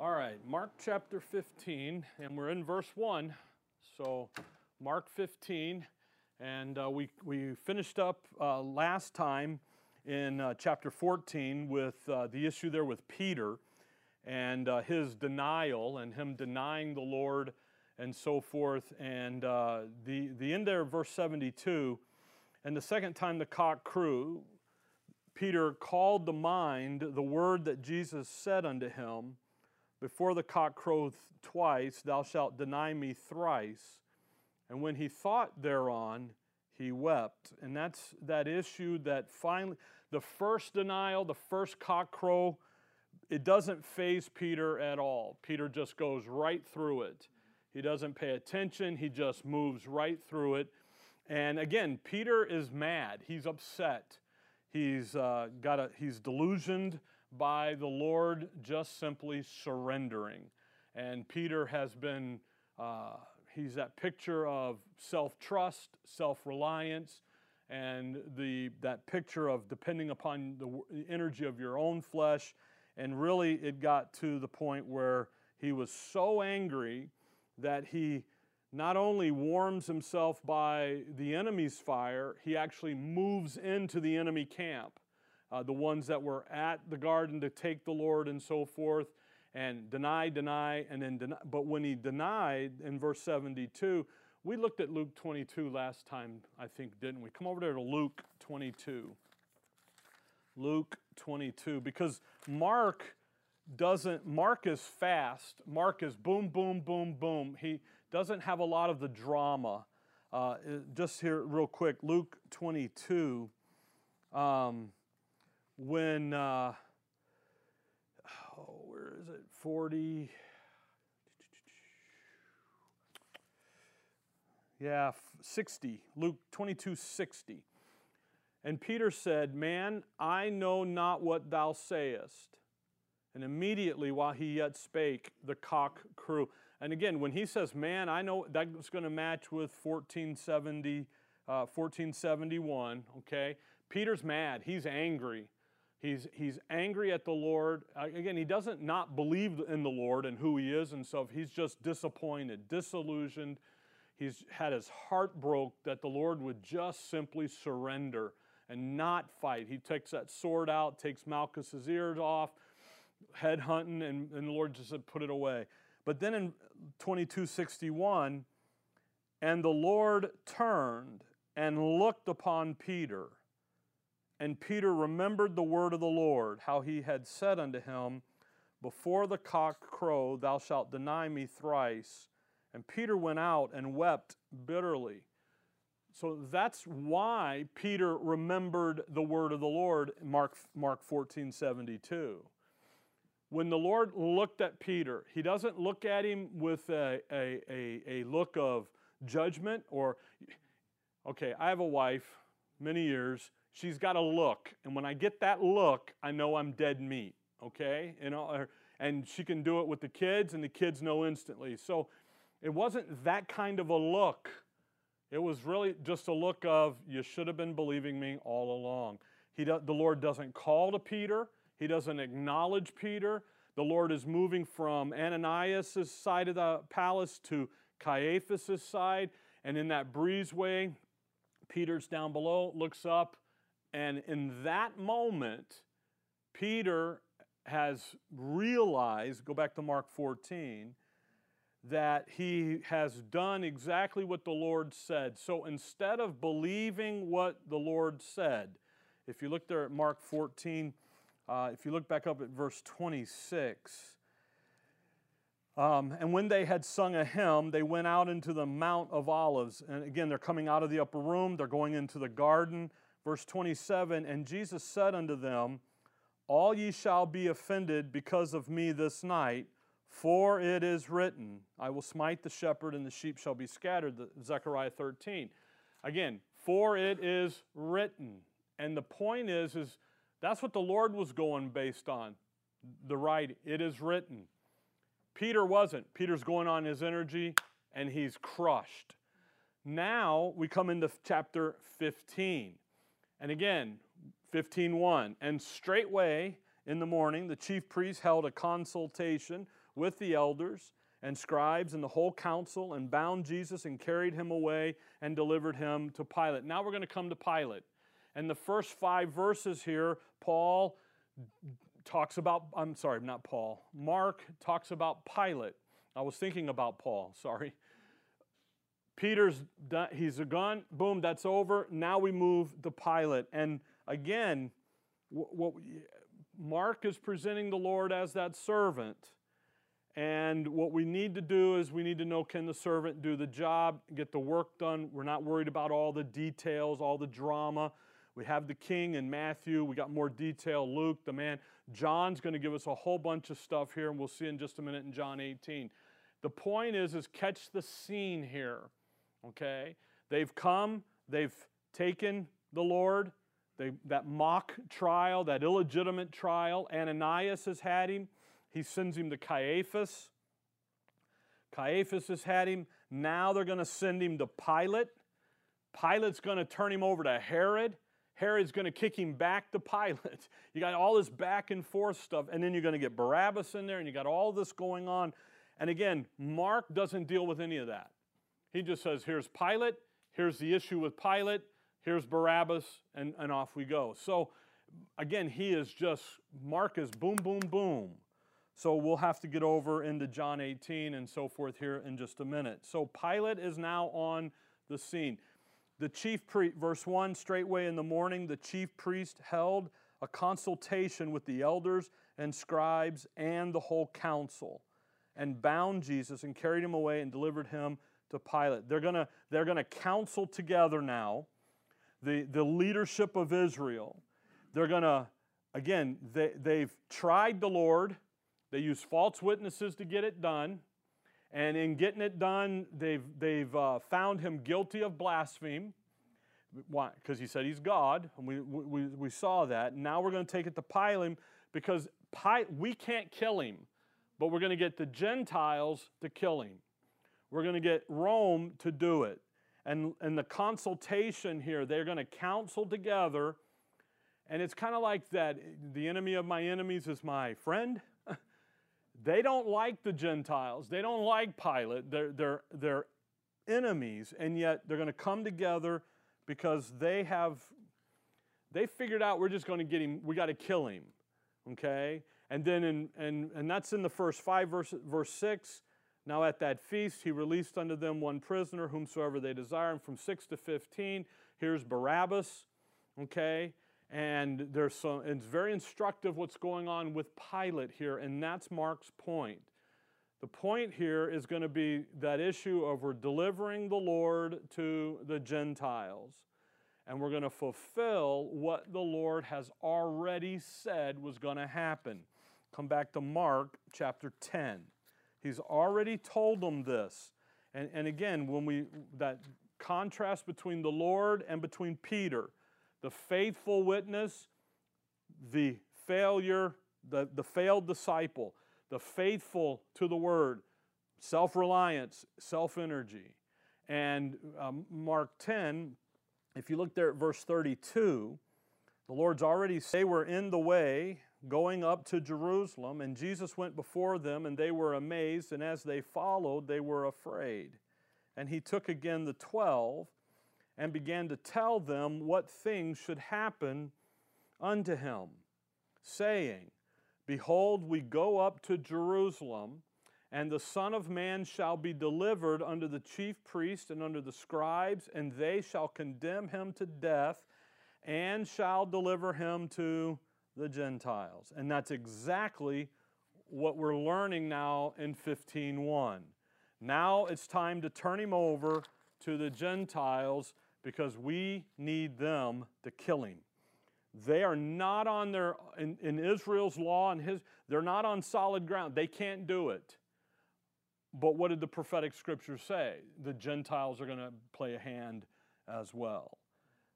All right, Mark chapter 15, and we're in verse 1. So, Mark 15, and uh, we, we finished up uh, last time in uh, chapter 14 with uh, the issue there with Peter and uh, his denial and him denying the Lord and so forth. And uh, the, the end there verse 72, and the second time the cock crew, Peter called to mind the word that Jesus said unto him before the cock croweth twice, thou shalt deny me thrice. And when he thought thereon, he wept. And that's that issue that finally, the first denial, the first cock crow, it doesn't faze Peter at all. Peter just goes right through it. He doesn't pay attention, he just moves right through it. And again, Peter is mad, he's upset. He's uh, got a, he's delusioned by the Lord just simply surrendering. And Peter has been, uh, he's that picture of self trust, self reliance, and the, that picture of depending upon the energy of your own flesh. And really, it got to the point where he was so angry that he not only warms himself by the enemy's fire, he actually moves into the enemy camp uh, the ones that were at the garden to take the Lord and so forth, and deny, deny, and then deny. But when he denied in verse 72, we looked at Luke 22 last time, I think, didn't we? Come over there to Luke 22. Luke 22, because Mark doesn't, Mark is fast. Mark is boom, boom, boom, boom. He doesn't have a lot of the drama. Uh, just here, real quick, Luke 22. Um, when, uh, oh, where is it? 40. Yeah, 60. Luke 22 60. And Peter said, Man, I know not what thou sayest. And immediately while he yet spake, the cock crew. And again, when he says, Man, I know that's going to match with 1470, uh, 1471, okay? Peter's mad. He's angry. He's, he's angry at the Lord. Uh, again, he doesn't not believe in the Lord and who he is and so he's just disappointed, disillusioned. He's had his heart broke that the Lord would just simply surrender and not fight. He takes that sword out, takes Malchus's ears off, head hunting, and, and the Lord just said, put it away. But then in 2261, and the Lord turned and looked upon Peter and Peter remembered the word of the Lord, how he had said unto him, Before the cock crow, thou shalt deny me thrice. And Peter went out and wept bitterly. So that's why Peter remembered the word of the Lord, Mark, Mark 14 72. When the Lord looked at Peter, he doesn't look at him with a, a, a, a look of judgment or, okay, I have a wife, many years she's got a look. And when I get that look, I know I'm dead meat, okay? You uh, know, and she can do it with the kids, and the kids know instantly. So it wasn't that kind of a look. It was really just a look of, you should have been believing me all along. He do, the Lord doesn't call to Peter, He doesn't acknowledge Peter. The Lord is moving from Ananias' side of the palace to Caiaphas' side. And in that breezeway, Peter's down below, looks up, and in that moment, Peter has realized, go back to Mark 14, that he has done exactly what the Lord said. So instead of believing what the Lord said, if you look there at Mark 14, uh, if you look back up at verse 26, um, and when they had sung a hymn, they went out into the Mount of Olives. And again, they're coming out of the upper room, they're going into the garden. Verse 27 And Jesus said unto them, All ye shall be offended because of me this night, for it is written, I will smite the shepherd, and the sheep shall be scattered. Zechariah 13. Again, for it is written. And the point is, is that's what the Lord was going based on. The right, it is written. Peter wasn't. Peter's going on his energy and he's crushed. Now we come into chapter 15. And again, 15:1, and straightway in the morning, the chief priests held a consultation with the elders and scribes and the whole council and bound Jesus and carried him away and delivered him to Pilate. Now we're going to come to Pilate. And the first five verses here, Paul talks about, I'm sorry, not Paul, Mark talks about Pilate. I was thinking about Paul, sorry. Peter's done, he's a gun, boom, that's over. Now we move to Pilate. And again, what, Mark is presenting the Lord as that servant. And what we need to do is we need to know can the servant do the job, get the work done. We're not worried about all the details, all the drama. We have the king in Matthew. We got more detail. Luke, the man. John's going to give us a whole bunch of stuff here, and we'll see in just a minute in John 18. The point is, is catch the scene here. Okay? They've come, they've taken the Lord, they, that mock trial, that illegitimate trial. Ananias has had him. He sends him to Caiaphas. Caiaphas has had him. Now they're going to send him to Pilate. Pilate's going to turn him over to Herod. Herod's going to kick him back to Pilate. You got all this back and forth stuff, and then you're going to get Barabbas in there, and you got all this going on. And again, Mark doesn't deal with any of that. He just says, here's Pilate, here's the issue with Pilate, here's Barabbas, and, and off we go. So again, he is just, Mark is boom, boom, boom. So we'll have to get over into John 18 and so forth here in just a minute. So Pilate is now on the scene. The chief priest, verse 1, straightway in the morning, the chief priest held a consultation with the elders and scribes and the whole council and bound Jesus and carried him away and delivered him to Pilate. They're going to they're to counsel together now the, the leadership of Israel. They're going to, again, they, they've tried the Lord, they use false witnesses to get it done. And in getting it done, they've, they've uh, found him guilty of blasphemy. Why? Because he said he's God, and we, we, we saw that. Now we're going to take it to Pilate because we can't kill him, but we're going to get the Gentiles to kill him. We're going to get Rome to do it. And, and the consultation here, they're going to counsel together. And it's kind of like that the enemy of my enemies is my friend. They don't like the Gentiles, they don't like Pilate. They're, they're, they're enemies, and yet they're going to come together because they have they figured out we're just going to get him we got to kill him okay and then in and and that's in the first five verse verse six now at that feast he released unto them one prisoner, whomsoever they desire. And from 6 to 15, here's Barabbas, okay? And there's some, it's very instructive what's going on with Pilate here, and that's Mark's point. The point here is going to be that issue of we're delivering the Lord to the Gentiles, and we're going to fulfill what the Lord has already said was going to happen. Come back to Mark chapter 10. He's already told them this. And, and again, when we that contrast between the Lord and between Peter, the faithful witness, the failure, the, the failed disciple, the faithful to the word, self reliance, self energy. And um, Mark 10, if you look there at verse 32, the Lord's already say we're in the way going up to Jerusalem, and Jesus went before them, and they were amazed, and as they followed, they were afraid. And he took again the twelve and began to tell them what things should happen unto him, saying, Behold, we go up to Jerusalem, and the Son of Man shall be delivered unto the chief priests and unto the scribes, and they shall condemn him to death, and shall deliver him to the Gentiles. And that's exactly what we're learning now in 15:1. Now it's time to turn him over to the Gentiles because we need them to kill him. They are not on their in, in Israel's law and his they're not on solid ground. They can't do it. But what did the prophetic scriptures say? The Gentiles are going to play a hand as well.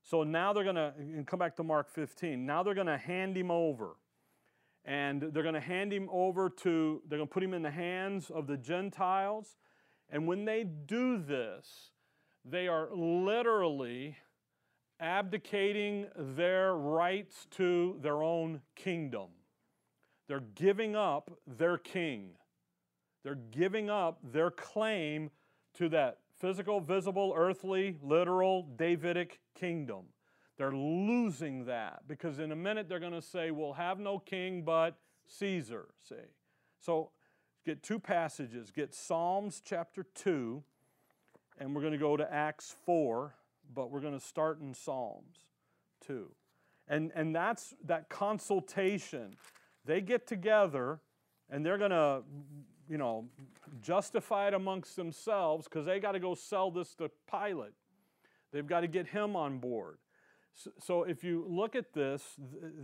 So now they're going to, come back to Mark 15, now they're going to hand him over. And they're going to hand him over to, they're going to put him in the hands of the Gentiles. And when they do this, they are literally abdicating their rights to their own kingdom. They're giving up their king. They're giving up their claim to that physical, visible, earthly, literal, Davidic kingdom. They're losing that because in a minute they're going to say, We'll have no king but Caesar. See? So get two passages. Get Psalms chapter 2, and we're going to go to Acts 4, but we're going to start in Psalms 2. And, and that's that consultation. They get together and they're going to, you know, justify it amongst themselves because they got to go sell this to Pilate. They've got to get him on board. So, so if you look at this,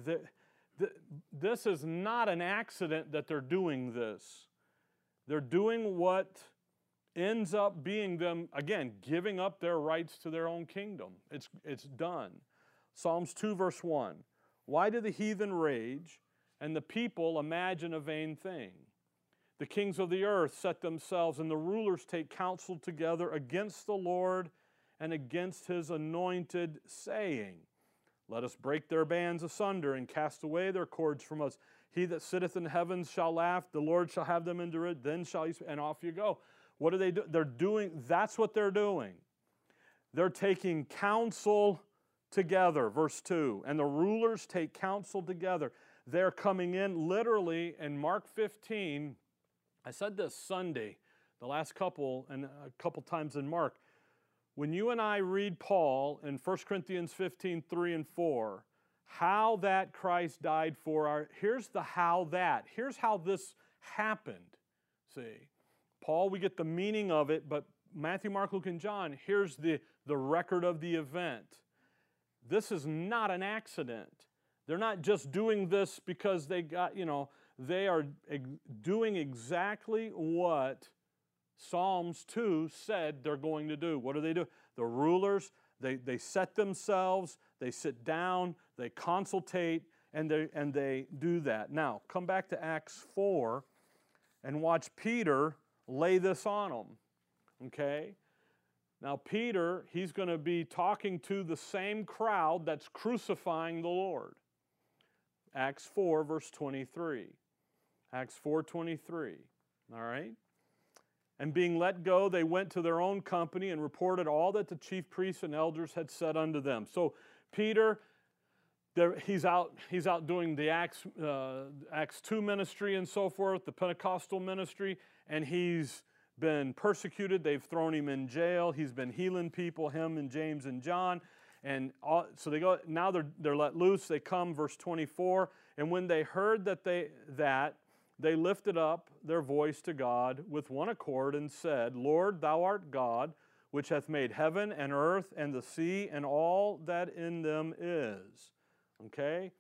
the, the, this is not an accident that they're doing this. They're doing what ends up being them, again, giving up their rights to their own kingdom. It's, it's done. Psalms 2, verse 1. Why do the heathen rage and the people imagine a vain thing? The kings of the earth set themselves, and the rulers take counsel together against the Lord and against his anointed, saying, Let us break their bands asunder and cast away their cords from us. He that sitteth in heavens shall laugh, the Lord shall have them into it, then shall he, and off you go. What are they do? They're doing, that's what they're doing. They're taking counsel together, verse 2. And the rulers take counsel together. They're coming in literally in Mark 15. I said this Sunday, the last couple, and a couple times in Mark. When you and I read Paul in 1 Corinthians 15, 3 and 4, how that Christ died for our, here's the how that. Here's how this happened. See, Paul, we get the meaning of it, but Matthew, Mark, Luke, and John, here's the, the record of the event. This is not an accident. They're not just doing this because they got, you know, they are doing exactly what Psalms 2 said they're going to do. What do they do? The rulers, they, they set themselves, they sit down, they consultate, and they, and they do that. Now, come back to Acts 4 and watch Peter lay this on them. Okay? Now, Peter, he's going to be talking to the same crowd that's crucifying the Lord. Acts 4, verse 23. Acts 4 23. All right? And being let go, they went to their own company and reported all that the chief priests and elders had said unto them. So Peter, he's out. He's out doing the Acts, uh, Acts two ministry and so forth, the Pentecostal ministry, and he's been persecuted. They've thrown him in jail. He's been healing people, him and James and John. And all, so they go. Now they're they're let loose. They come, verse 24. And when they heard that they that they lifted up their voice to God with one accord and said, Lord, thou art God, which hath made heaven and earth and the sea and all that in them is. Okay?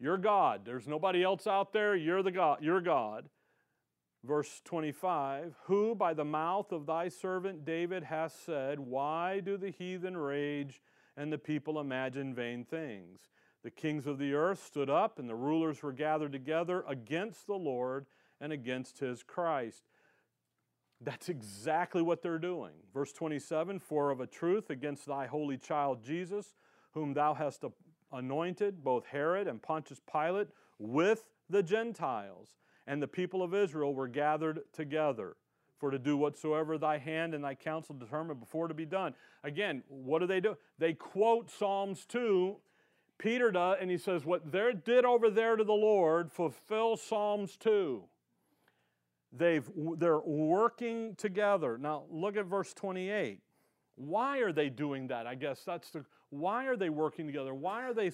You're God. There's nobody else out there. You're the God. You're God. Verse 25, who by the mouth of thy servant David hath said, Why do the heathen rage and the people imagine vain things? The kings of the earth stood up, and the rulers were gathered together against the Lord and against his Christ. That's exactly what they're doing. Verse 27 For of a truth against thy holy child Jesus, whom thou hast anointed, both Herod and Pontius Pilate, with the Gentiles, and the people of Israel were gathered together for to do whatsoever thy hand and thy counsel determined before to be done. Again, what do they do? They quote Psalms 2 Peter does, and he says, What they did over there to the Lord fulfills Psalms 2. They've, they're working together. Now, look at verse 28. Why are they doing that? I guess that's the. Why are they working together? Why are they.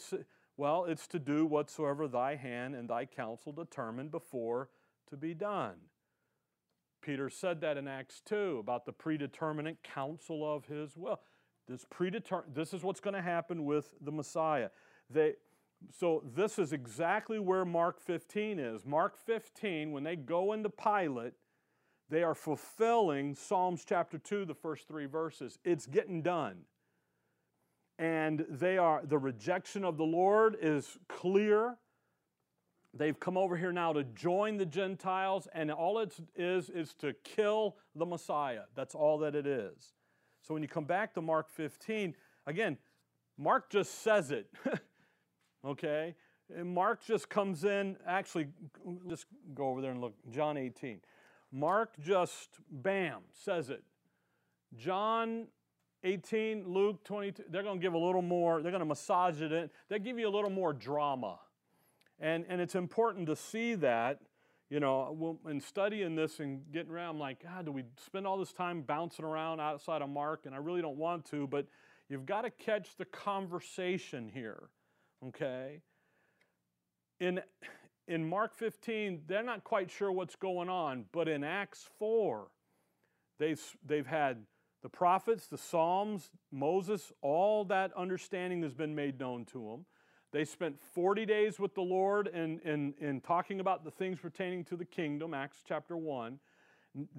Well, it's to do whatsoever thy hand and thy counsel determined before to be done. Peter said that in Acts 2 about the predeterminate counsel of his will. This, predeter- this is what's going to happen with the Messiah. They, so this is exactly where Mark 15 is. Mark 15, when they go into Pilate, they are fulfilling Psalms chapter 2, the first three verses. It's getting done. And they are, the rejection of the Lord is clear. They've come over here now to join the Gentiles, and all it is is to kill the Messiah. That's all that it is. So when you come back to Mark 15, again, Mark just says it. okay? Mark just comes in, actually, just go over there and look, John 18. Mark just, bam, says it. John 18, Luke 22, they're going to give a little more, they're going to massage it in. They give you a little more drama. And, and it's important to see that, you know, in studying this and getting around, I'm like, God, do we spend all this time bouncing around outside of Mark? And I really don't want to, but you've got to catch the conversation here, okay? In, in Mark 15, they're not quite sure what's going on, but in Acts 4, they've, they've had the prophets, the Psalms, Moses, all that understanding has been made known to them. They spent 40 days with the Lord in, in, in talking about the things pertaining to the kingdom, Acts chapter 1.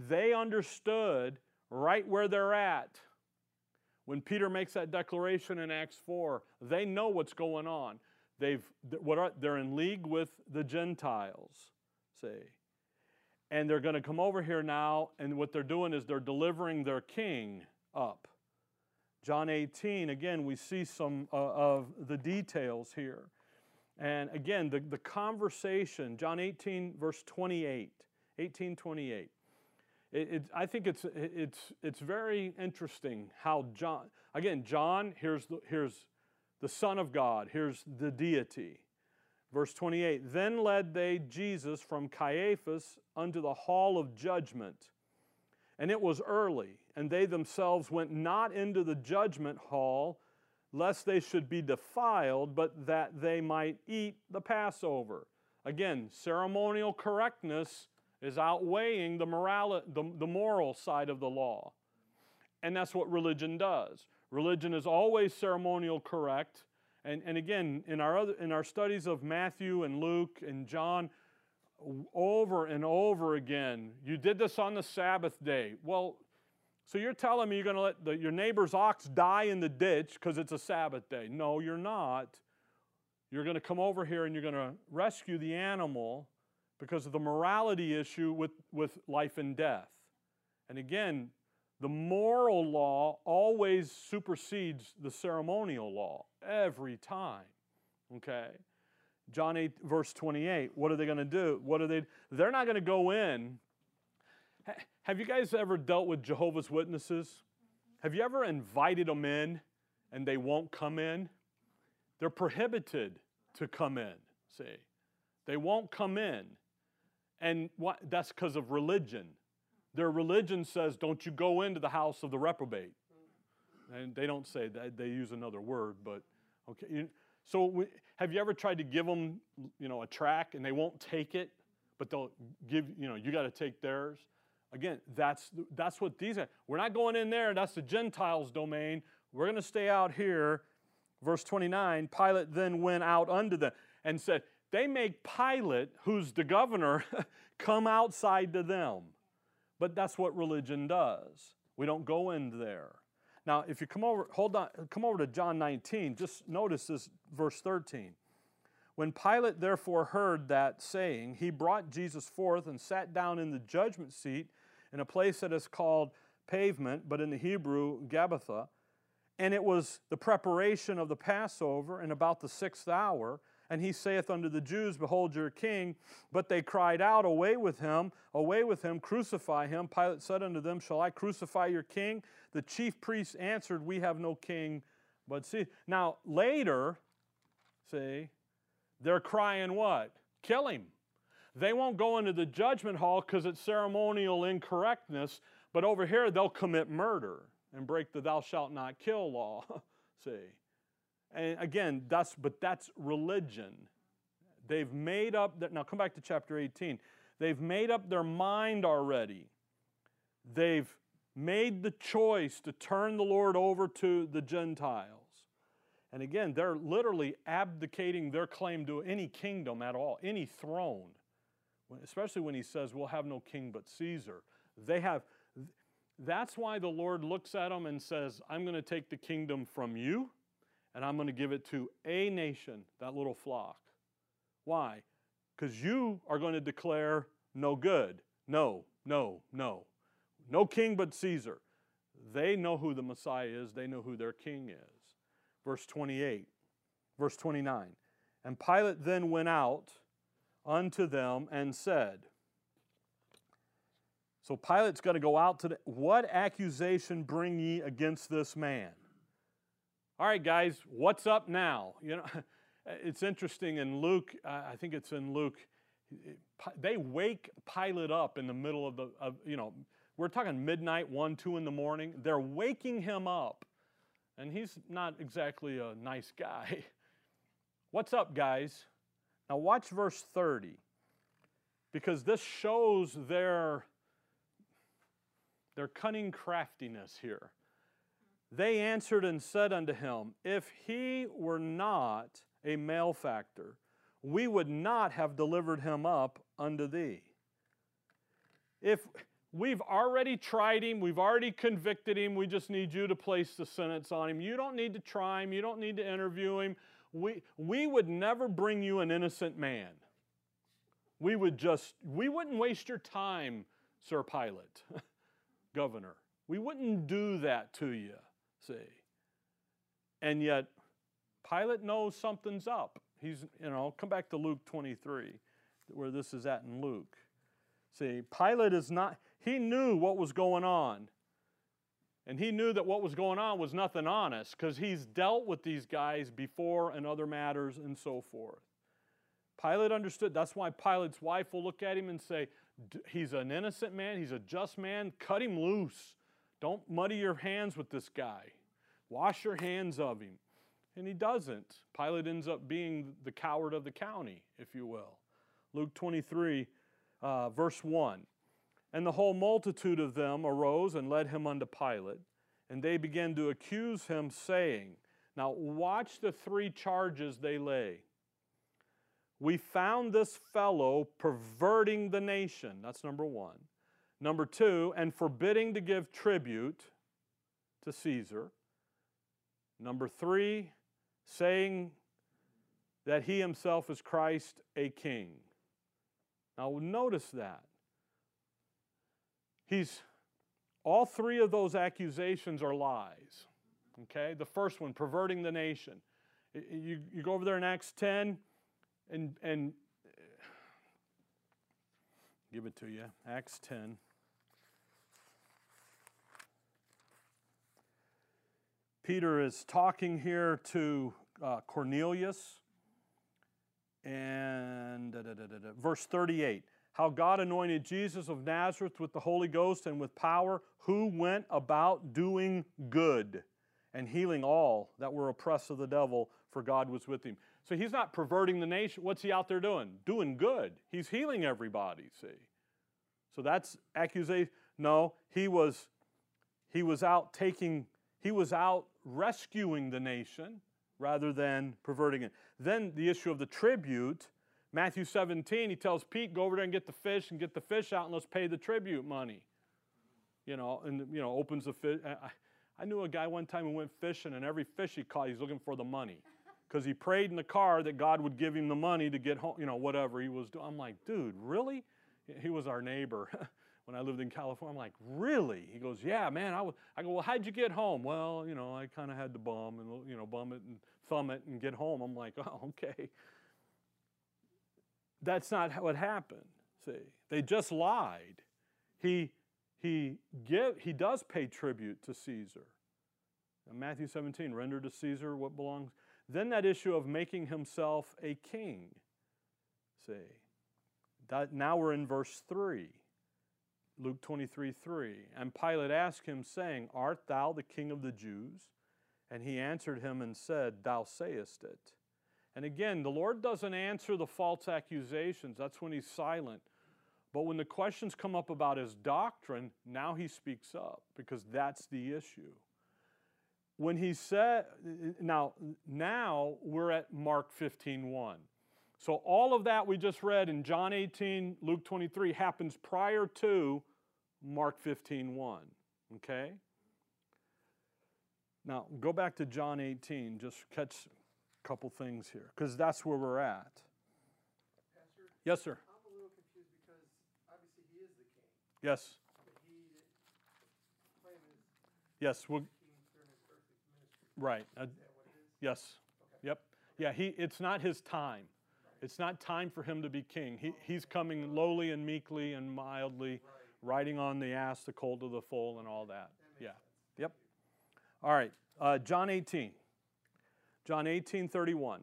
They understood right where they're at. When Peter makes that declaration in Acts 4, they know what's going on. They've, what are, they're in league with the Gentiles, see and they're going to come over here now, and what they're doing is they're delivering their king up. John 18, again, we see some uh, of the details here. And again, the, the conversation, John 18, verse 28, 18, 28. It, it, I think it's, it's, it's very interesting how John, again, John, here's the, here's the Son of God, here's the deity. Verse 28 Then led they Jesus from Caiaphas unto the hall of judgment. And it was early, and they themselves went not into the judgment hall, lest they should be defiled, but that they might eat the Passover. Again, ceremonial correctness is outweighing the, moral, the, the moral side of the law. And that's what religion does. Religion is always ceremonial correct, and, and again, in our, other, in our studies of Matthew and Luke and John, over and over again, you did this on the Sabbath day. Well, so you're telling me you're going to let the, your neighbor's ox die in the ditch because it's a Sabbath day. No, you're not. You're going to come over here and you're going to rescue the animal because of the morality issue with, with life and death. And again, the moral law always supersedes the ceremonial law every time. Okay? John 8, verse 28. What are they going to do? What are they? They're not going to go in. Have you guys ever dealt with Jehovah's Witnesses? Have you ever invited them in and they won't come in? They're prohibited to come in, see. They won't come in. And what, that's because of religion. Their religion says, don't you go into the house of the reprobate. And they don't say that, they use another word, but okay. So we, have you ever tried to give them, you know, a track and they won't take it, but they'll give, you know, you got to take theirs? Again, that's, that's what these are. We're not going in there, that's the Gentiles' domain. We're going to stay out here. Verse 29 Pilate then went out unto them and said, They make Pilate, who's the governor, come outside to them. But that's what religion does. We don't go in there. Now, if you come over, hold on, come over to John 19, just notice this verse 13. When Pilate therefore heard that saying, he brought Jesus forth and sat down in the judgment seat in a place that is called pavement, but in the Hebrew, Gabbatha. And it was the preparation of the Passover, and about the sixth hour. And he saith unto the Jews, Behold your king. But they cried out, Away with him, away with him, crucify him. Pilate said unto them, Shall I crucify your king? The chief priests answered, We have no king but see. Now, later, see, they're crying what? Kill him. They won't go into the judgment hall because it's ceremonial incorrectness, but over here they'll commit murder and break the thou shalt not kill law. see. And again, that's but that's religion. They've made up that now come back to chapter 18. They've made up their mind already. They've made the choice to turn the Lord over to the Gentiles. And again, they're literally abdicating their claim to any kingdom at all, any throne. Especially when he says, We'll have no king but Caesar. They have, that's why the Lord looks at them and says, I'm going to take the kingdom from you and I'm going to give it to a nation, that little flock. Why? Because you are going to declare no good. No, no, no. No king but Caesar. They know who the Messiah is, they know who their king is. Verse 28, verse 29. And Pilate then went out unto them and said, So Pilate's going to go out to the, what accusation bring ye against this man? All right, guys, what's up now? You know, it's interesting in Luke, I think it's in Luke, they wake Pilate up in the middle of the, of, you know, we're talking midnight, 1, 2 in the morning. They're waking him up, and he's not exactly a nice guy. What's up, guys? Now, watch verse 30, because this shows their, their cunning craftiness here. They answered and said unto him, If he were not a malefactor, we would not have delivered him up unto thee. If we've already tried him, we've already convicted him, we just need you to place the sentence on him. You don't need to try him, you don't need to interview him. We, we would never bring you an innocent man. We would just, we wouldn't waste your time, Sir Pilate, Governor. We wouldn't do that to you, see. And yet, Pilate knows something's up. He's, you know, come back to Luke 23, where this is at in Luke. See, Pilate is not, he knew what was going on. And he knew that what was going on was nothing honest because he's dealt with these guys before and other matters and so forth. Pilate understood. That's why Pilate's wife will look at him and say, He's an innocent man, he's a just man, cut him loose. Don't muddy your hands with this guy. Wash your hands of him. And he doesn't. Pilate ends up being the coward of the county, if you will. Luke 23, uh, verse 1. And the whole multitude of them arose and led him unto Pilate, and they began to accuse him, saying, Now watch the three charges they lay. We found this fellow perverting the nation. That's number one. Number two, and forbidding to give tribute to Caesar. Number three, saying that he himself is Christ a king. Now, notice that. He's, all three of those accusations are lies. Okay? The first one, perverting the nation. You, you go over there in Acts 10 and, and give it to you. Acts 10. Peter is talking here to uh, Cornelius. And da, da, da, verse 38 how God anointed Jesus of Nazareth with the Holy Ghost and with power, who went about doing good and healing all that were oppressed of the devil, for God was with him. So he's not perverting the nation. What's he out there doing? Doing good. He's healing everybody, see. So that's accusation. No, he was he was out taking he was out rescuing the nation rather than perverting it. Then the issue of the tribute Matthew 17, he tells Pete, go over there and get the fish and get the fish out and let's pay the tribute money. You know, and, you know, opens the fish. I, I knew a guy one time who went fishing and every fish he caught, he's looking for the money. Because he prayed in the car that God would give him the money to get home, you know, whatever he was doing. I'm like, dude, really? He was our neighbor when I lived in California. I'm like, really? He goes, yeah, man. I, go, well, how'd you get home? Well, you know, I kind of had to bum and, you know, bum it and thumb it and get home. I'm like, oh, okay. That's not what happened. See, they just lied. He, he, give, he does pay tribute to Caesar. In Matthew 17, render to Caesar what belongs. Then that issue of making himself a king. See, that, now we're in verse 3. Luke 23, 3. And Pilate asked him, saying, Art thou the king of the Jews? And he answered him and said, Thou sayest it. And again, the Lord doesn't answer the false accusations. That's when he's silent. But when the questions come up about his doctrine, now he speaks up because that's the issue. When he said, now, now we're at Mark 15 1. So all of that we just read in John 18, Luke 23 happens prior to Mark 15 1. Okay? Now, go back to John 18, just catch a couple things here because that's where we're at. Pastor, yes, sir. I'm a little confused because obviously he is the king. Yes. But he claim is yes. Well, king during his earthly ministry. right. Uh, Is that what it is? yes. Okay. Yep. Yeah, he, it's not his time. It's not time for him to be king. He, he's coming lowly and meekly and mildly, riding on the ass, the colt of the foal, and all that. Yeah. Yep. All right. Uh, John 18. John 18, 31.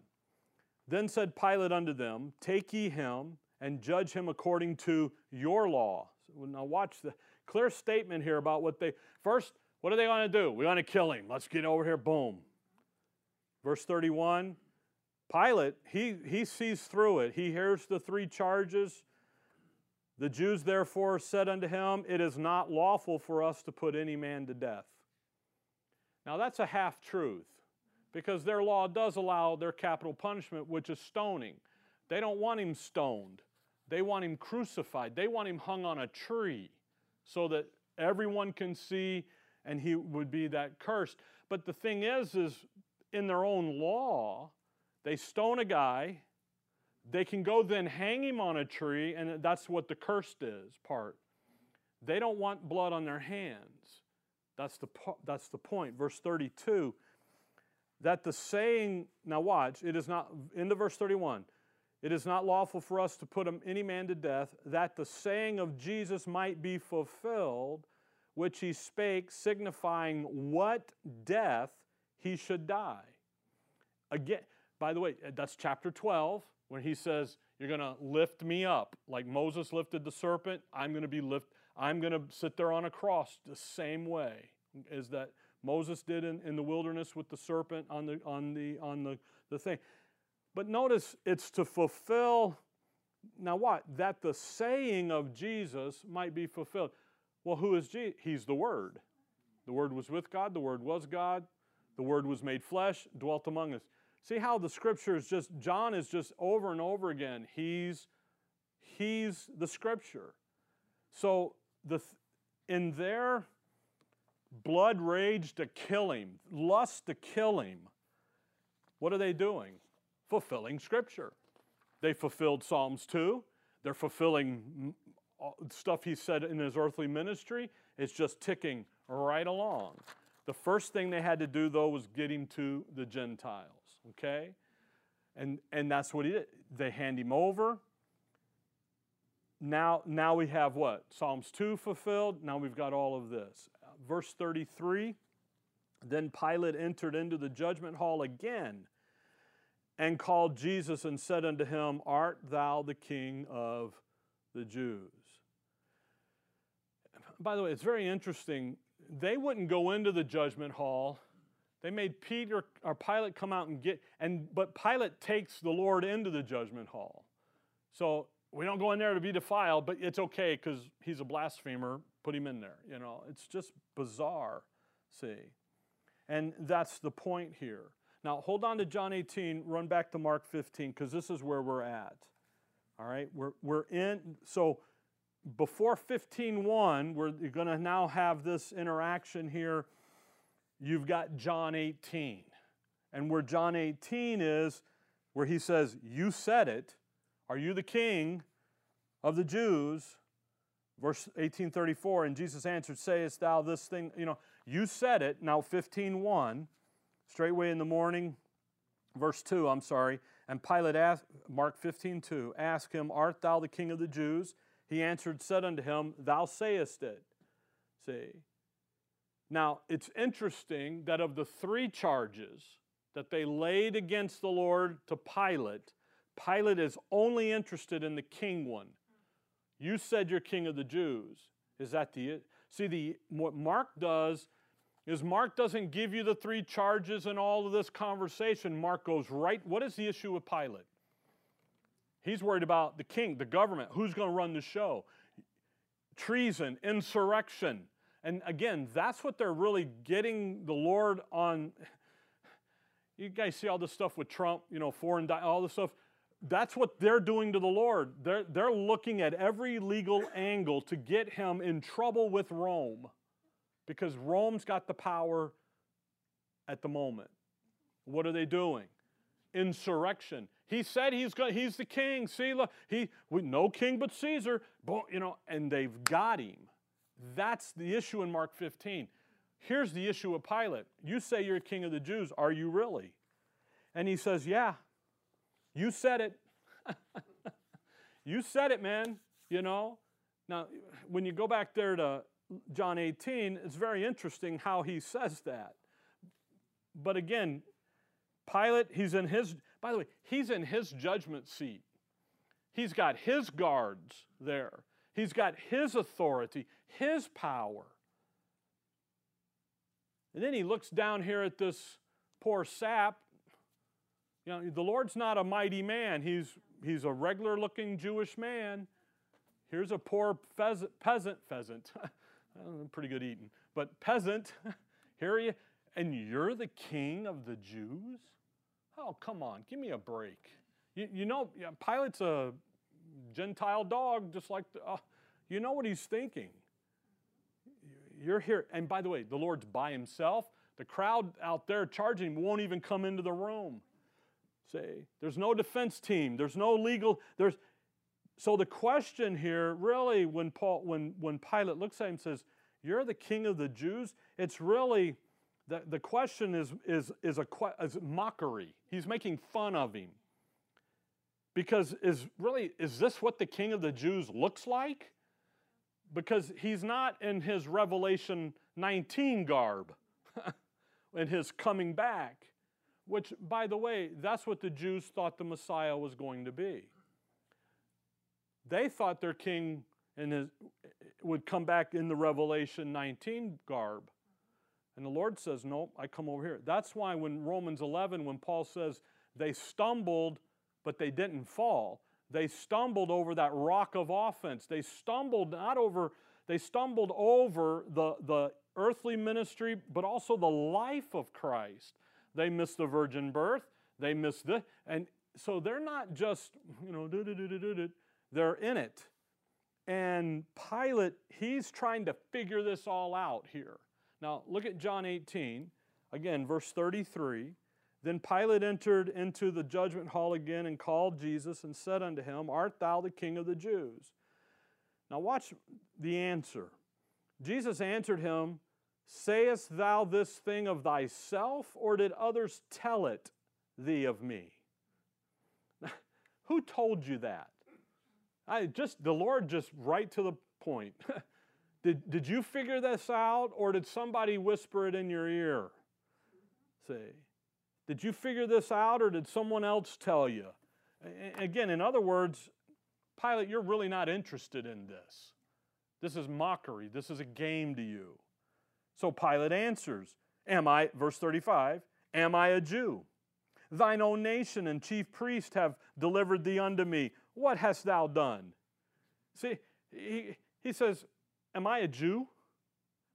Then said Pilate unto them, Take ye him and judge him according to your law. So now watch the clear statement here about what they first. What are they going to do? We want to kill him. Let's get over here. Boom. Verse 31. Pilate, he, he sees through it. He hears the three charges. The Jews therefore said unto him, It is not lawful for us to put any man to death. Now that's a half truth because their law does allow their capital punishment, which is stoning. They don't want him stoned, they want him crucified, they want him hung on a tree so that everyone can see and he would be that cursed. But the thing is, is in their own law, they stone a guy, they can go then hang him on a tree, and that's what the cursed is part. They don't want blood on their hands. That's the, that's the point. Verse 32 that the saying, now watch, it is not, into verse 31, it is not lawful for us to put any man to death, that the saying of Jesus might be fulfilled, which he spake, signifying what death he should die. Again, by the way, that's chapter 12, when he says, You're going to lift me up. Like Moses lifted the serpent, I'm going to be lift. I'm going to sit there on a cross the same way as that Moses did in, in the wilderness with the serpent on the on the on the, the thing. But notice it's to fulfill now what? That the saying of Jesus might be fulfilled. Well, who is Jesus? He's the Word. The Word was with God, the Word was God, the Word was made flesh, dwelt among us. See how the scriptures just, John is just over and over again. He's, he's the scripture. So the, in their blood rage to kill him, lust to kill him, what are they doing? Fulfilling scripture. They fulfilled Psalms 2. They're fulfilling stuff he said in his earthly ministry. It's just ticking right along. The first thing they had to do, though, was get him to the Gentiles okay? And, and that's what he did. They hand him over. Now, now we have what? Psalms 2 fulfilled. Now we've got all of this. Verse 33 Then Pilate entered into the judgment hall again and called Jesus and said unto him, Art thou the king of the Jews? By the way, it's very interesting. They wouldn't go into the judgment hall they made Peter or Pilate come out and get, and but Pilate takes the Lord into the judgment hall. So we don't go in there to be defiled, but it's okay because he's a blasphemer. Put him in there. You know, it's just bizarre. See, and that's the point here. Now hold on to John 18. Run back to Mark 15 because this is where we're at. All right, we're we're in. So before 15:1, we're going to now have this interaction here you've got John 18. And where John 18 is, where he says, You said it, are you the king of the Jews? Verse 1834, and Jesus answered, Sayest thou this thing? You know, you said it. Now 15.1, straightway in the morning, verse 2, I'm sorry. And Pilate asked, Mark 15.2, asked him, Art thou the king of the Jews? He answered, said unto him, Thou sayest it. See, now, it's interesting that of the three charges that they laid against the Lord to Pilate, Pilate is only interested in the king one. You said you're king of the Jews. Is that the See, the what Mark does is Mark doesn't give you the three charges and all of this conversation. Mark goes right. What is the issue with Pilate? He's worried about the king, the government, who's going to run the show. Treason, insurrection, and again, that's what they're really getting the Lord on. You guys see all this stuff with Trump, you know, foreign, all this stuff. That's what they're doing to the Lord. They're, they're looking at every legal angle to get him in trouble with Rome because Rome's got the power at the moment. What are they doing? Insurrection. He said he's going, he's the king. See, look, he we, no king but Caesar. But, you know, and they've got him. That's the issue in Mark 15. Here's the issue with Pilate. You say you're king of the Jews. Are you really? And he says, Yeah, you said it. you said it, man. You know? Now, when you go back there to John 18, it's very interesting how he says that. But again, Pilate, he's in his, by the way, he's in his judgment seat. He's got his guards there, he's got his authority, his power. And then he looks down here at this poor sap. You know, the Lord's not a mighty man. He's, he's a regular looking Jewish man. Here's a poor pheasant, peasant, pheasant. pretty good eating, but peasant. Here you, and you're the king of the Jews? Oh, come on, give me a break. You, you know, Pilate's a Gentile dog, just like, the, uh, you know what he's thinking. You're here, and by the way, the Lord's by himself. The crowd out there charging won't even come into the room. Say, there's no defense team, there's no legal, there's, so the question here, really, when Paul, when, when Pilate looks at him and says, You're the king of the Jews, it's really the, the question is, is, is a is mockery. He's making fun of him. Because is really, is this what the king of the Jews looks like? Because he's not in his Revelation 19 garb in his coming back, which, by the way, that's what the Jews thought the Messiah was going to be. They thought their king his, would come back in the Revelation 19 garb. And the Lord says, No, I come over here. That's why when Romans 11, when Paul says they stumbled, but they didn't fall, they stumbled over that rock of offense. They stumbled not over, they stumbled over the, the earthly ministry, but also the life of Christ. They missed the virgin birth, they missed the, and so they're not just, you know, they're in it. And Pilate, he's trying to figure this all out here. Now, look at John 18, again, verse 33. Then Pilate entered into the judgment hall again and called Jesus and said unto him, Art thou the king of the Jews? Now, watch the answer. Jesus answered him, Sayest thou this thing of thyself, or did others tell it thee of me? Who told you that? I just the Lord just right to the point. did, did you figure this out or did somebody whisper it in your ear? See. Did you figure this out or did someone else tell you? Again, in other words, Pilate, you're really not interested in this. This is mockery. This is a game to you. So Pilate answers, Am I, verse 35, am I a Jew? Thine own nation and chief priest have delivered thee unto me. What hast thou done? See, he, he says, Am I a Jew?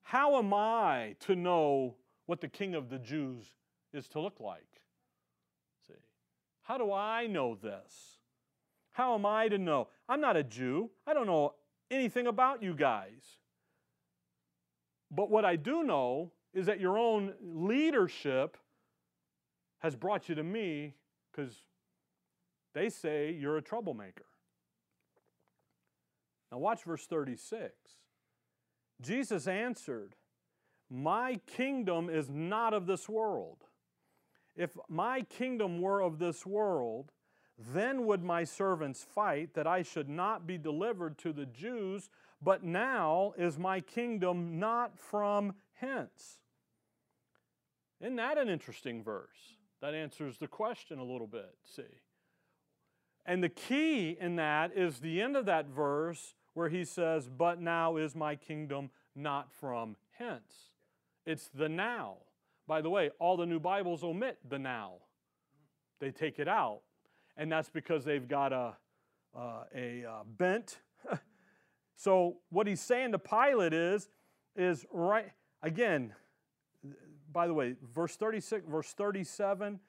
How am I to know what the king of the Jews is to look like? See, how do I know this? How am I to know? I'm not a Jew. I don't know anything about you guys. But what I do know is that your own leadership has brought you to me because they say you're a troublemaker. Now, watch verse 36. Jesus answered, My kingdom is not of this world. If my kingdom were of this world, then would my servants fight that I should not be delivered to the Jews, but now is my kingdom not from hence. Isn't that an interesting verse? That answers the question a little bit, see. And the key in that is the end of that verse where he says, But now is my kingdom not from hence. It's the now. By the way, all the new Bibles omit the now, they take it out. And that's because they've got a, uh, a uh, bent. so, what he's saying to Pilate is, is right, again, by the way, verse 36, verse 37,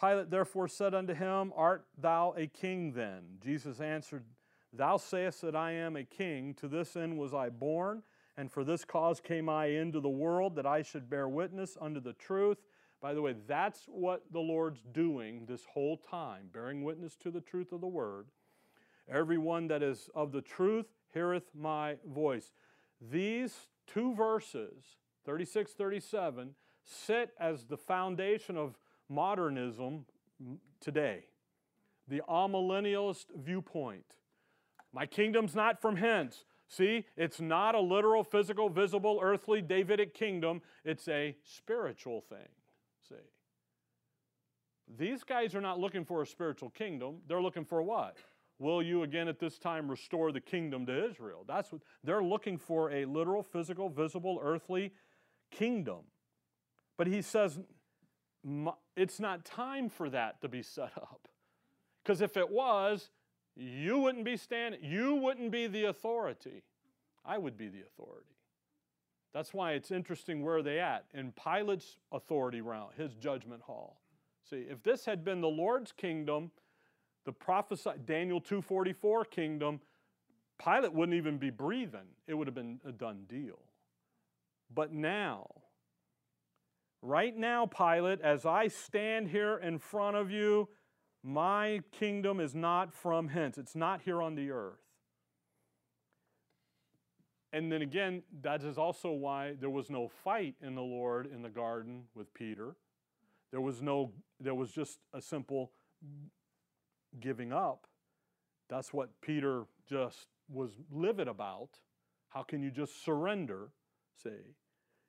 Pilate therefore said unto him, Art thou a king then? Jesus answered, Thou sayest that I am a king. To this end was I born, and for this cause came I into the world, that I should bear witness unto the truth. By the way, that's what the Lord's doing this whole time, bearing witness to the truth of the word. Everyone that is of the truth heareth my voice. These two verses 36, 37, sit as the foundation of modernism today, the amillennialist viewpoint. My kingdom's not from hence. See, it's not a literal, physical, visible, earthly Davidic kingdom, it's a spiritual thing. See? These guys are not looking for a spiritual kingdom. They're looking for what? Will you again at this time restore the kingdom to Israel? That's what they're looking for a literal, physical, visible, earthly kingdom. But he says it's not time for that to be set up. Because if it was, you wouldn't be standing, you wouldn't be the authority. I would be the authority. That's why it's interesting where they at in Pilate's authority round, his judgment hall. See, if this had been the Lord's kingdom, the prophesied Daniel 244 kingdom, Pilate wouldn't even be breathing. It would have been a done deal. But now, right now, Pilate, as I stand here in front of you, my kingdom is not from hence. It's not here on the earth. And then again, that is also why there was no fight in the Lord in the garden with Peter. There was no, there was just a simple giving up. That's what Peter just was livid about. How can you just surrender? See?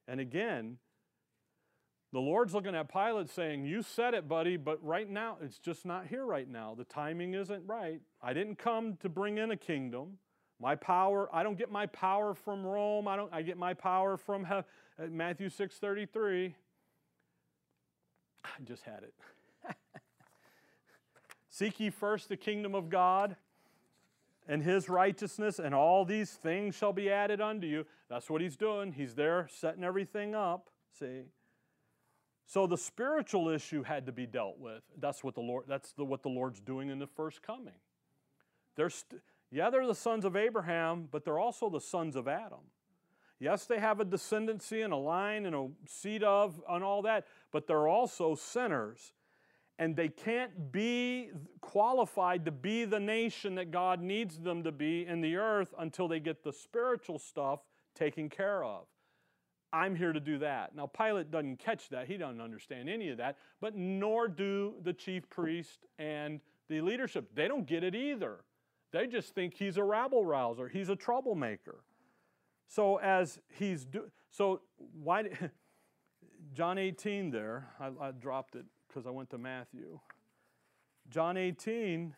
And again, the Lord's looking at Pilate saying, You said it, buddy, but right now, it's just not here right now. The timing isn't right. I didn't come to bring in a kingdom. My power, I don't get my power from Rome. I don't I get my power from uh, Matthew 6:33. I just had it. Seek ye first the kingdom of God and his righteousness, and all these things shall be added unto you. That's what he's doing. He's there setting everything up. See? So the spiritual issue had to be dealt with. That's what the Lord, that's the, what the Lord's doing in the first coming. They're st- yeah, they're the sons of Abraham, but they're also the sons of Adam. Yes, they have a descendancy and a line and a seed of and all that, but they're also sinners and they can't be qualified to be the nation that God needs them to be in the earth until they get the spiritual stuff taken care of. I'm here to do that. Now, Pilate doesn't catch that. He doesn't understand any of that, but nor do the chief priest and the leadership. They don't get it either. They just think he's a rabble rouser, he's a troublemaker. So, as he's do, so why John 18 there, I, I dropped it because I went to Matthew. John 18,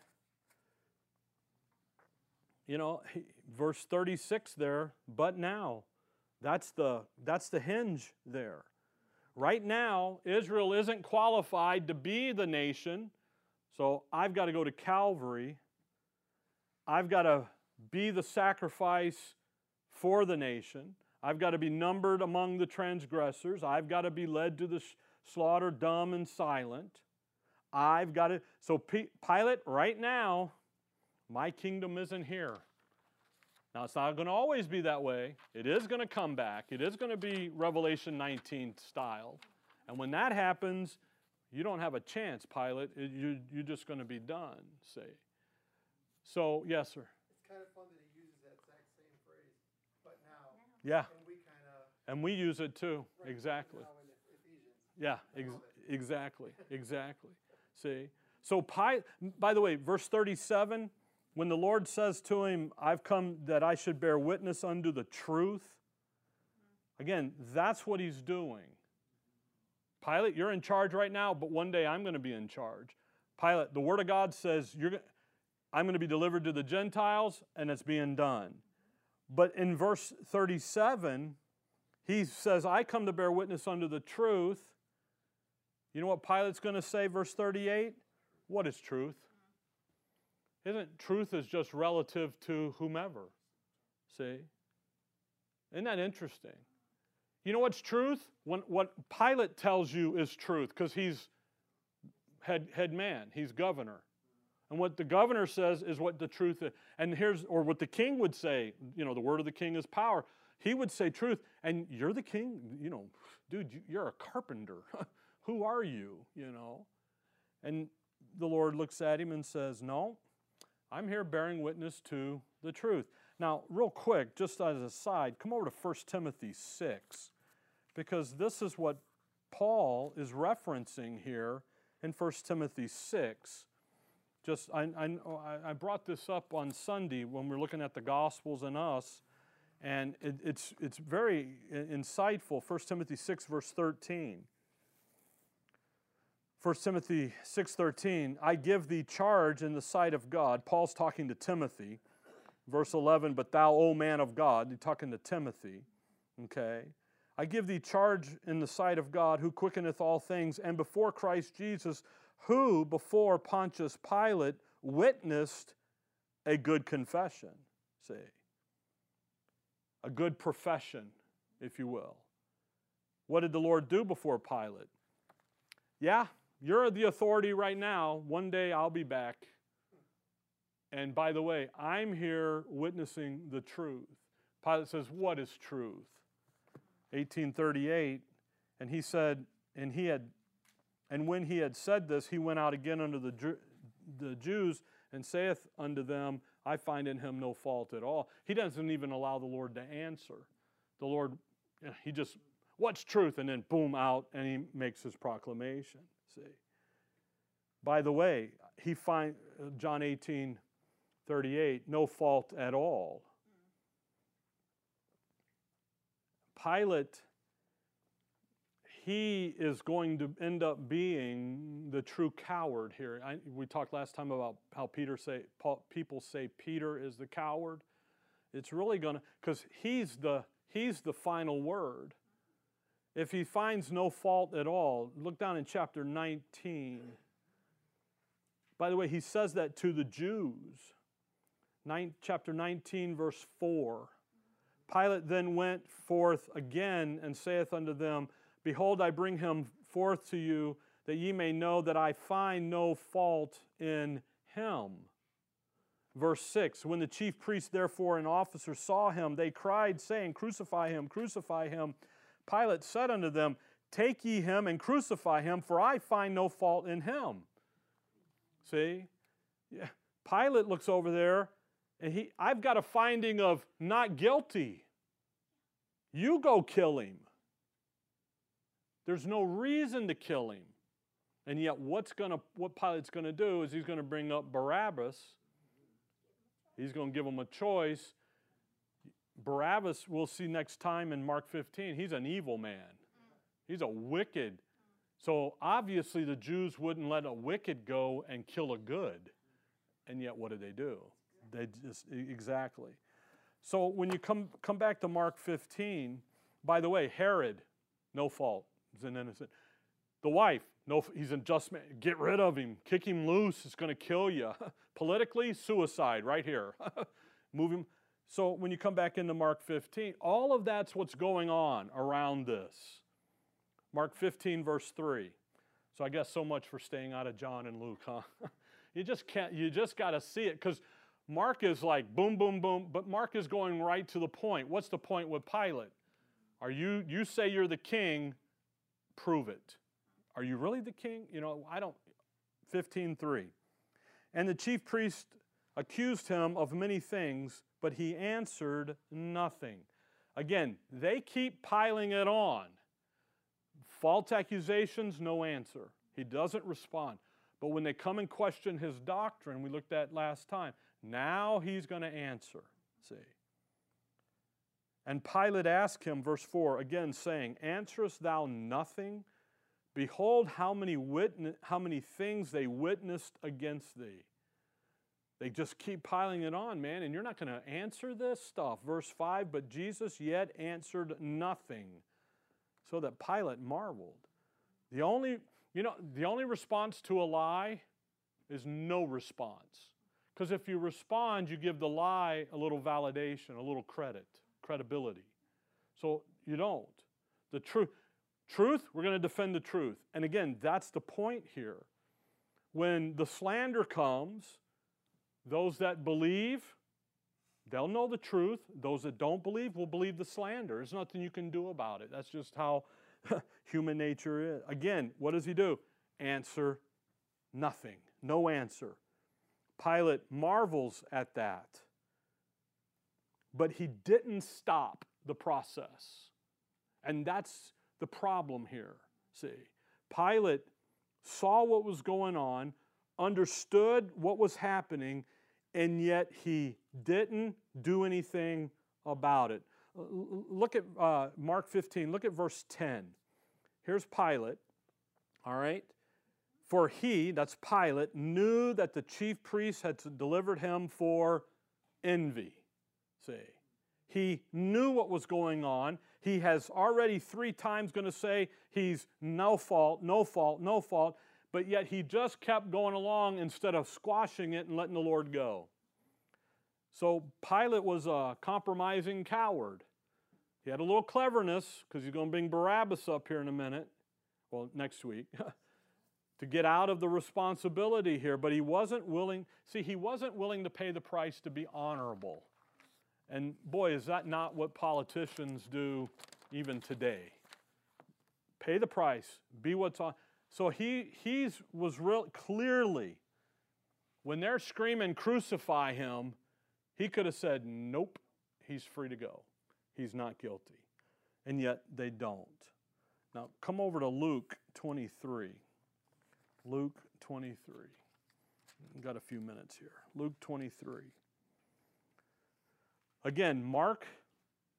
you know, verse 36 there, but now. That's the, that's the hinge there. Right now, Israel isn't qualified to be the nation, so I've got to go to Calvary. I've got to be the sacrifice for the nation. I've got to be numbered among the transgressors. I've got to be led to the slaughter dumb and silent. I've got to. So, Pilate, right now, my kingdom isn't here. Now, it's not going to always be that way. It is going to come back. It is going to be Revelation 19 style. And when that happens, you don't have a chance, Pilate. You, you're just going to be done, say. So, yes, sir. It's kind of fun that he uses that exact same phrase, but now. Yeah. And we kind of. And we use it too. Right, exactly. Now in Ephesians. Yeah, ex- exactly, exactly. See? So, Pi- by the way, verse 37, when the Lord says to him, I've come that I should bear witness unto the truth, again, that's what he's doing. Pilate, you're in charge right now, but one day I'm going to be in charge. Pilate, the Word of God says, you're, I'm going to be delivered to the Gentiles, and it's being done. But in verse 37, he says, I come to bear witness unto the truth. You know what Pilate's going to say, verse 38? What is truth? Isn't truth is just relative to whomever? See? Isn't that interesting? You know what's truth? When, what Pilate tells you is truth because he's head, head man, he's governor. And what the governor says is what the truth is. And here's, or what the king would say, you know, the word of the king is power. He would say truth, and you're the king, you know, dude, you're a carpenter. Who are you, you know? And the Lord looks at him and says, No, I'm here bearing witness to the truth. Now, real quick, just as a side, come over to 1 Timothy 6, because this is what Paul is referencing here in 1 Timothy 6. Just I, I, I brought this up on Sunday when we are looking at the Gospels and us, and it, it's, it's very insightful. 1 Timothy 6, verse 13. 1 Timothy 6:13 I give thee charge in the sight of God. Paul's talking to Timothy. Verse 11 but thou o man of God he's talking to Timothy okay? I give thee charge in the sight of God who quickeneth all things and before Christ Jesus who before Pontius Pilate witnessed a good confession see? A good profession if you will. What did the Lord do before Pilate? Yeah you're the authority right now. One day I'll be back. And by the way, I'm here witnessing the truth. Pilate says, What is truth? 1838, and he said, and he had, and when he had said this, he went out again unto the, the Jews and saith unto them, I find in him no fault at all. He doesn't even allow the Lord to answer. The Lord, eh, he just, what's truth? And then boom, out, and he makes his proclamation. See. By the way, he find John 18, 38, no fault at all. Pilate, he is going to end up being the true coward here. I, we talked last time about how Peter say Paul, people say Peter is the coward. It's really going to because he's the he's the final word. If he finds no fault at all, look down in chapter 19. By the way, he says that to the Jews. Nine, chapter 19, verse 4. Pilate then went forth again and saith unto them, Behold, I bring him forth to you, that ye may know that I find no fault in him. Verse 6 When the chief priests, therefore, and officers saw him, they cried, saying, Crucify him, crucify him. Pilate said unto them, Take ye him and crucify him, for I find no fault in him. See? Yeah. Pilate looks over there and he I've got a finding of not guilty. You go kill him. There's no reason to kill him. And yet what's to what Pilate's going to do is he's going to bring up Barabbas. He's going to give him a choice. Barabbas, we'll see next time in Mark 15, he's an evil man. He's a wicked. So obviously the Jews wouldn't let a wicked go and kill a good. And yet what do they do? They just exactly. So when you come come back to Mark 15, by the way, Herod, no fault, he's an innocent. The wife, no, he's a just man. Get rid of him. Kick him loose. It's going to kill you. Politically, suicide right here. Move him. So when you come back into Mark 15, all of that's what's going on around this. Mark 15, verse 3. So I guess so much for staying out of John and Luke, huh? you just can't, you just got to see it because Mark is like boom, boom, boom, but Mark is going right to the point. What's the point with Pilate? Are you, you say you're the king, prove it. Are you really the king? You know, I don't, 15.3. And the chief priest accused him of many things, but he answered nothing. Again, they keep piling it on. False accusations, no answer. He doesn't respond. But when they come and question his doctrine, we looked at last time, now he's going to answer. See? And Pilate asked him, verse 4, again saying, Answerest thou nothing? Behold, how many, witness, how many things they witnessed against thee. They just keep piling it on, man, and you're not going to answer this stuff. Verse 5 But Jesus yet answered nothing, so that Pilate marveled. The only, you know, the only response to a lie is no response. Because if you respond, you give the lie a little validation, a little credit, credibility. So you don't. The truth, truth, we're going to defend the truth. And again, that's the point here. When the slander comes, those that believe, they'll know the truth. Those that don't believe will believe the slander. There's nothing you can do about it. That's just how human nature is. Again, what does he do? Answer nothing. No answer. Pilate marvels at that. But he didn't stop the process. And that's the problem here. See, Pilate saw what was going on, understood what was happening, and yet he didn't do anything about it. Look at uh, Mark 15, look at verse 10. Here's Pilate, all right? For he, that's Pilate, knew that the chief priests had delivered him for envy. See, he knew what was going on. He has already three times going to say he's no fault, no fault, no fault, but yet he just kept going along instead of squashing it and letting the Lord go. So Pilate was a compromising coward. He had a little cleverness because he's going to bring Barabbas up here in a minute, well, next week, to get out of the responsibility here. But he wasn't willing, see, he wasn't willing to pay the price to be honorable. And boy, is that not what politicians do even today? Pay the price, be what's on. So he he's was real clearly when they're screaming crucify him, he could have said nope, he's free to go. He's not guilty. And yet they don't. Now come over to Luke 23. Luke 23. We've got a few minutes here. Luke 23. Again, Mark,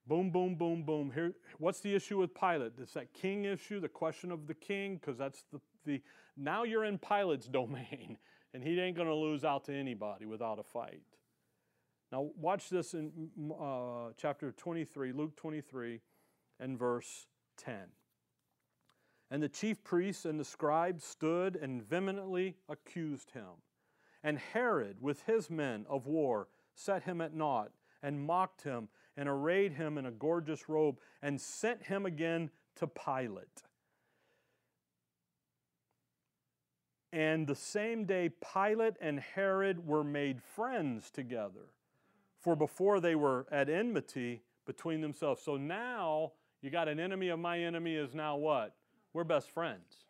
boom, boom, boom, boom. Here, what's the issue with Pilate? It's that king issue, the question of the king, because that's the, the now you're in Pilate's domain, and he ain't going to lose out to anybody without a fight. Now, watch this in uh, chapter 23, Luke 23, and verse 10. And the chief priests and the scribes stood and vehemently accused him. And Herod, with his men of war, set him at naught and mocked him and arrayed him in a gorgeous robe and sent him again to Pilate. And the same day, Pilate and Herod were made friends together. For before they were at enmity between themselves. So now you got an enemy of my enemy is now what? We're best friends.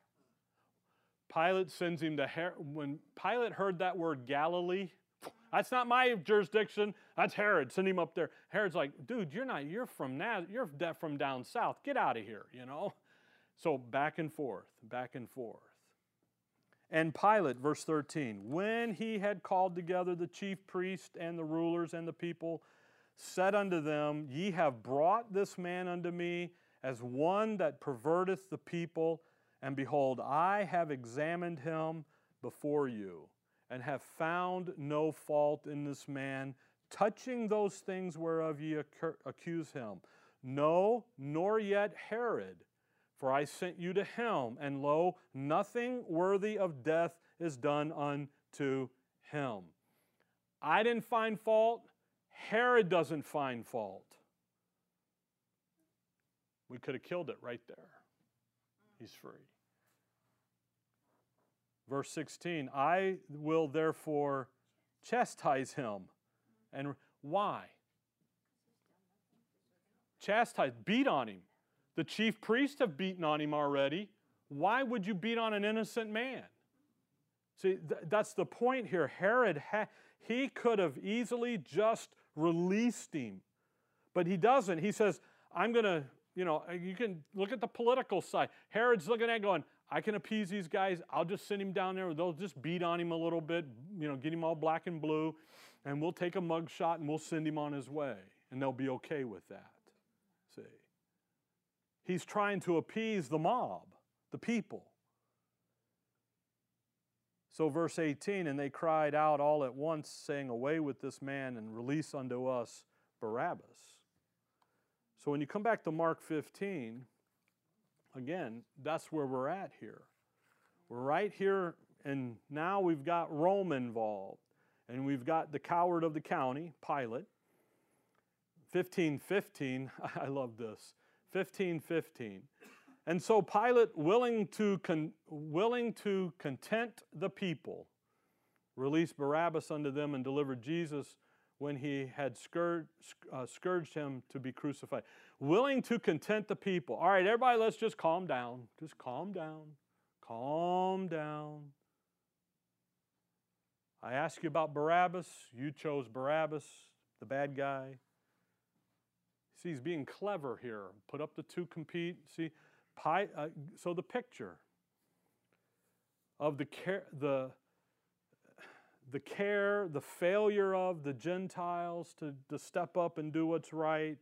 Pilate sends him to Herod. When Pilate heard that word Galilee, that's not my jurisdiction. That's Herod. Send him up there. Herod's like, dude, you're not, you're from Naz- you're from down south. Get out of here, you know? So back and forth, back and forth. And Pilate, verse 13, when he had called together the chief priests and the rulers and the people, said unto them, Ye have brought this man unto me as one that perverteth the people, and behold, I have examined him before you and have found no fault in this man touching those things whereof ye accuse him. No, nor yet Herod, for I sent you to him, and lo, nothing worthy of death is done unto him. I didn't find fault. Herod doesn't find fault. We could have killed it right there. He's free. Verse 16, I will therefore chastise him. And why? Chastise, beat on him. The chief priests have beaten on him already. Why would you beat on an innocent man? See, th- that's the point here. Herod, ha- he could have easily just released him, but he doesn't. He says, I'm going to, you know, you can look at the political side. Herod's looking at going, I can appease these guys. I'll just send him down there. They'll just beat on him a little bit, you know, get him all black and blue, and we'll take a mug shot and we'll send him on his way. And they'll be okay with that. See? He's trying to appease the mob, the people. So, verse 18, and they cried out all at once, saying, Away with this man and release unto us Barabbas. So, when you come back to Mark 15, Again, that's where we're at here. We're right here, and now we've got Rome involved, and we've got the coward of the county, Pilate. 1515, I love this. 1515. And so Pilate, willing to, con- willing to content the people, released Barabbas unto them and delivered Jesus when he had uh, scourged him to be crucified willing to content the people. All right, everybody, let's just calm down. Just calm down. Calm down. I asked you about Barabbas. You chose Barabbas, the bad guy. See, he's being clever here. Put up the two compete. See, Pi, uh, so the picture of the care, the, the care, the failure of the Gentiles to, to step up and do what's right,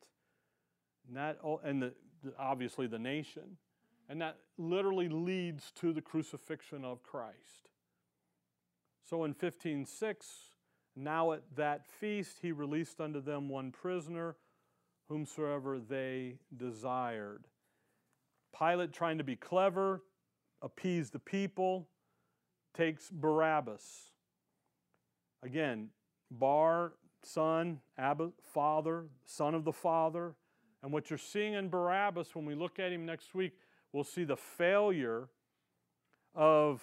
that, and the, obviously the nation, and that literally leads to the crucifixion of Christ. So in 15:6, now at that feast he released unto them one prisoner, whomsoever they desired. Pilate, trying to be clever, appease the people, takes Barabbas. Again, Bar, son, Abba, father, son of the father. And what you're seeing in Barabbas, when we look at him next week, we'll see the failure of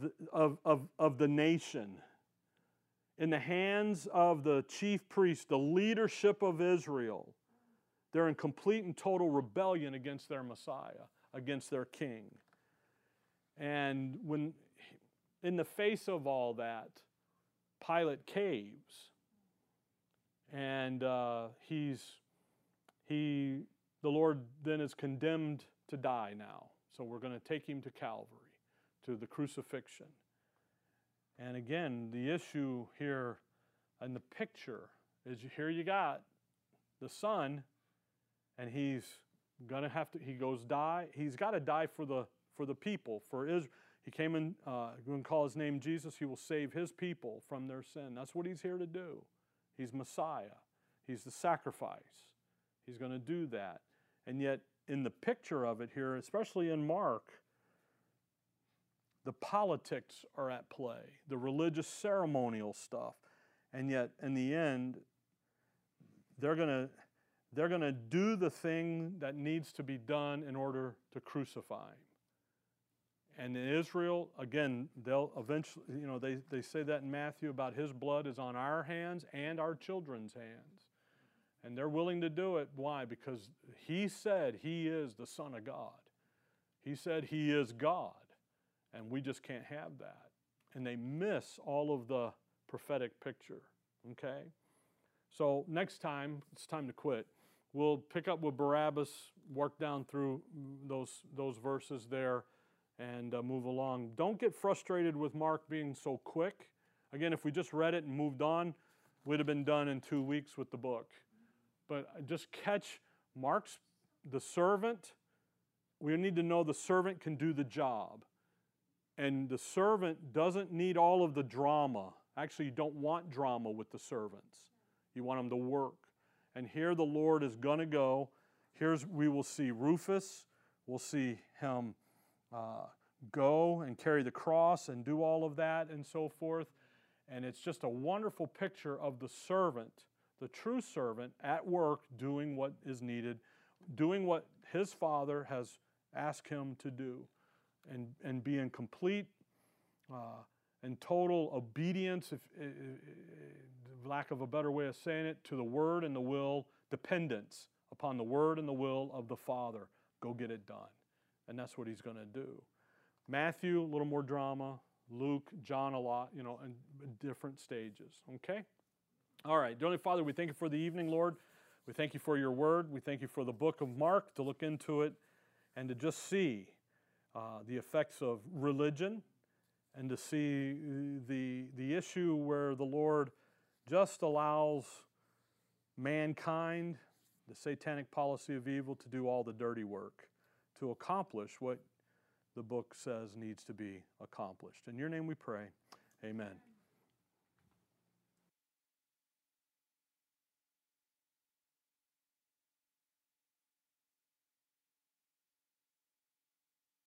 the, of, of, of the nation in the hands of the chief priest, the leadership of Israel. They're in complete and total rebellion against their Messiah, against their king. And when, in the face of all that, Pilate caves. And uh, he's, he, the Lord then is condemned to die now. So we're going to take him to Calvary, to the crucifixion. And again, the issue here in the picture is here you got the son, and he's gonna have to. He goes die. He's got to die for the for the people for Israel. He came in, uh, going to call his name Jesus. He will save his people from their sin. That's what he's here to do. He's Messiah. He's the sacrifice. He's going to do that. And yet, in the picture of it here, especially in Mark, the politics are at play, the religious ceremonial stuff. And yet, in the end, they're going to they're going to do the thing that needs to be done in order to crucify him. And in Israel, again, they'll eventually, you know, they, they say that in Matthew about his blood is on our hands and our children's hands. And they're willing to do it. Why? Because he said he is the Son of God. He said he is God. And we just can't have that. And they miss all of the prophetic picture. Okay? So next time, it's time to quit. We'll pick up with Barabbas, work down through those, those verses there and uh, move along. Don't get frustrated with Mark being so quick. Again, if we just read it and moved on, we'd have been done in two weeks with the book. But just catch Mark's, the servant. We need to know the servant can do the job. And the servant doesn't need all of the drama. Actually, you don't want drama with the servants. You want them to work. And here the Lord is going to go. Here's we will see Rufus. We'll see him uh, go and carry the cross and do all of that and so forth. And it's just a wonderful picture of the servant, the true servant, at work doing what is needed, doing what his father has asked him to do, and, and be in complete uh, and total obedience, if, lack of a better way of saying it, to the word and the will, dependence upon the word and the will of the Father. Go get it done. And that's what he's going to do. Matthew, a little more drama. Luke, John, a lot, you know, in different stages. Okay? All right. Dearly Father, we thank you for the evening, Lord. We thank you for your word. We thank you for the book of Mark to look into it and to just see uh, the effects of religion and to see the, the issue where the Lord just allows mankind, the satanic policy of evil, to do all the dirty work to accomplish what the book says needs to be accomplished. In your name we pray. Amen.